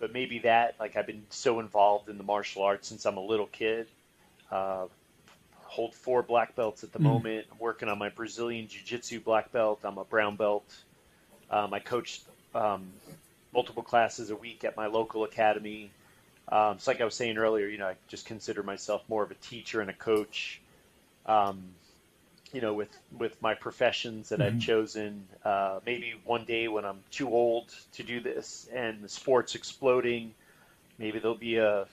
but maybe that, like I've been so involved in the martial arts since I'm a little kid. Uh, hold four black belts at the mm. moment. I'm working on my Brazilian Jiu Jitsu black belt. I'm a brown belt. Um, I coach um, multiple classes a week at my local academy. Um, so, like I was saying earlier, you know, I just consider myself more of a teacher and a coach. Um, you know, with with my professions that mm-hmm. I've chosen. Uh, maybe one day when I'm too old to do this and the sport's exploding, maybe there'll be a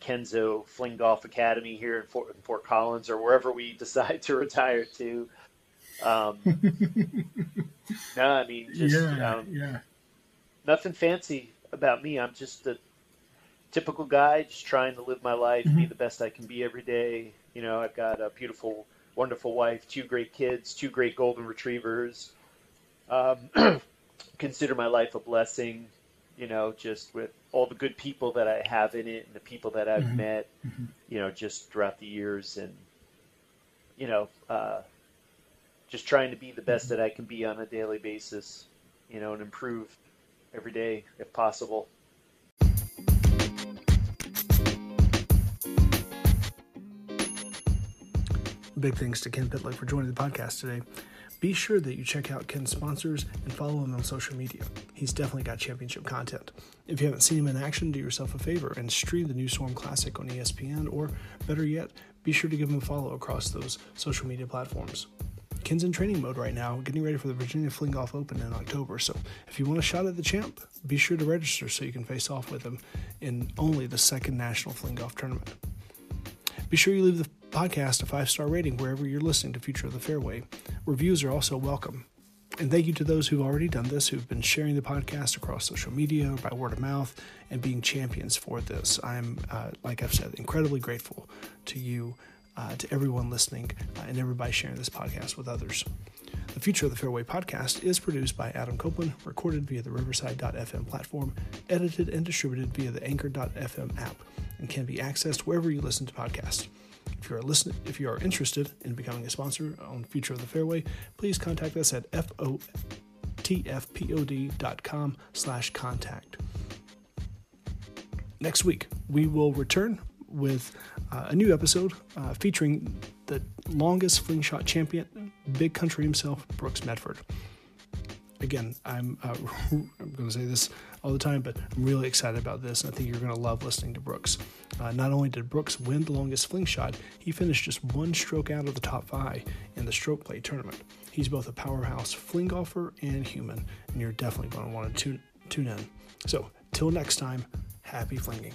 Kenzo Fling Golf Academy here in Fort, in Fort Collins or wherever we decide to retire to. Um, no, I mean, just yeah, um, yeah. Nothing fancy about me. I'm just a typical guy, just trying to live my life, mm-hmm. be the best I can be every day. You know, I've got a beautiful wonderful wife, two great kids, two great golden retrievers. Um, consider my life a blessing, you know, just with all the good people that I have in it and the people that I've mm-hmm. met, mm-hmm. you know, just throughout the years and, you know, uh, just trying to be the best that I can be on a daily basis, you know, and improve every day if possible. Big thanks to Ken Pytluk for joining the podcast today. Be sure that you check out Ken's sponsors and follow him on social media. He's definitely got championship content. If you haven't seen him in action, do yourself a favor and stream the new Swarm Classic on ESPN, or better yet, be sure to give him a follow across those social media platforms. Ken's in training mode right now, getting ready for the Virginia Fling Golf Open in October. So if you want a shot at the champ, be sure to register so you can face off with him in only the second National Fling Golf Tournament. Be sure you leave the podcast a five star rating wherever you're listening to Future of the Fairway. Reviews are also welcome. And thank you to those who've already done this, who've been sharing the podcast across social media, by word of mouth, and being champions for this. I'm, uh, like I've said, incredibly grateful to you, uh, to everyone listening, uh, and everybody sharing this podcast with others. The Future of the Fairway podcast is produced by Adam Copeland, recorded via the Riverside.fm platform, edited and distributed via the Anchor.fm app, and can be accessed wherever you listen to podcasts. If you are listening, if you are interested in becoming a sponsor on Future of the Fairway, please contact us at fotfpod.com slash contact. Next week, we will return with uh, a new episode uh, featuring the longest fling shot champion, big country himself, Brooks Medford again, I'm uh, I'm going to say this all the time, but I'm really excited about this. I think you're going to love listening to Brooks. Uh, not only did Brooks win the longest fling shot, he finished just one stroke out of the top five in the stroke play tournament. He's both a powerhouse fling golfer and human, and you're definitely going to want to tune tune in. So, till next time, happy flinging.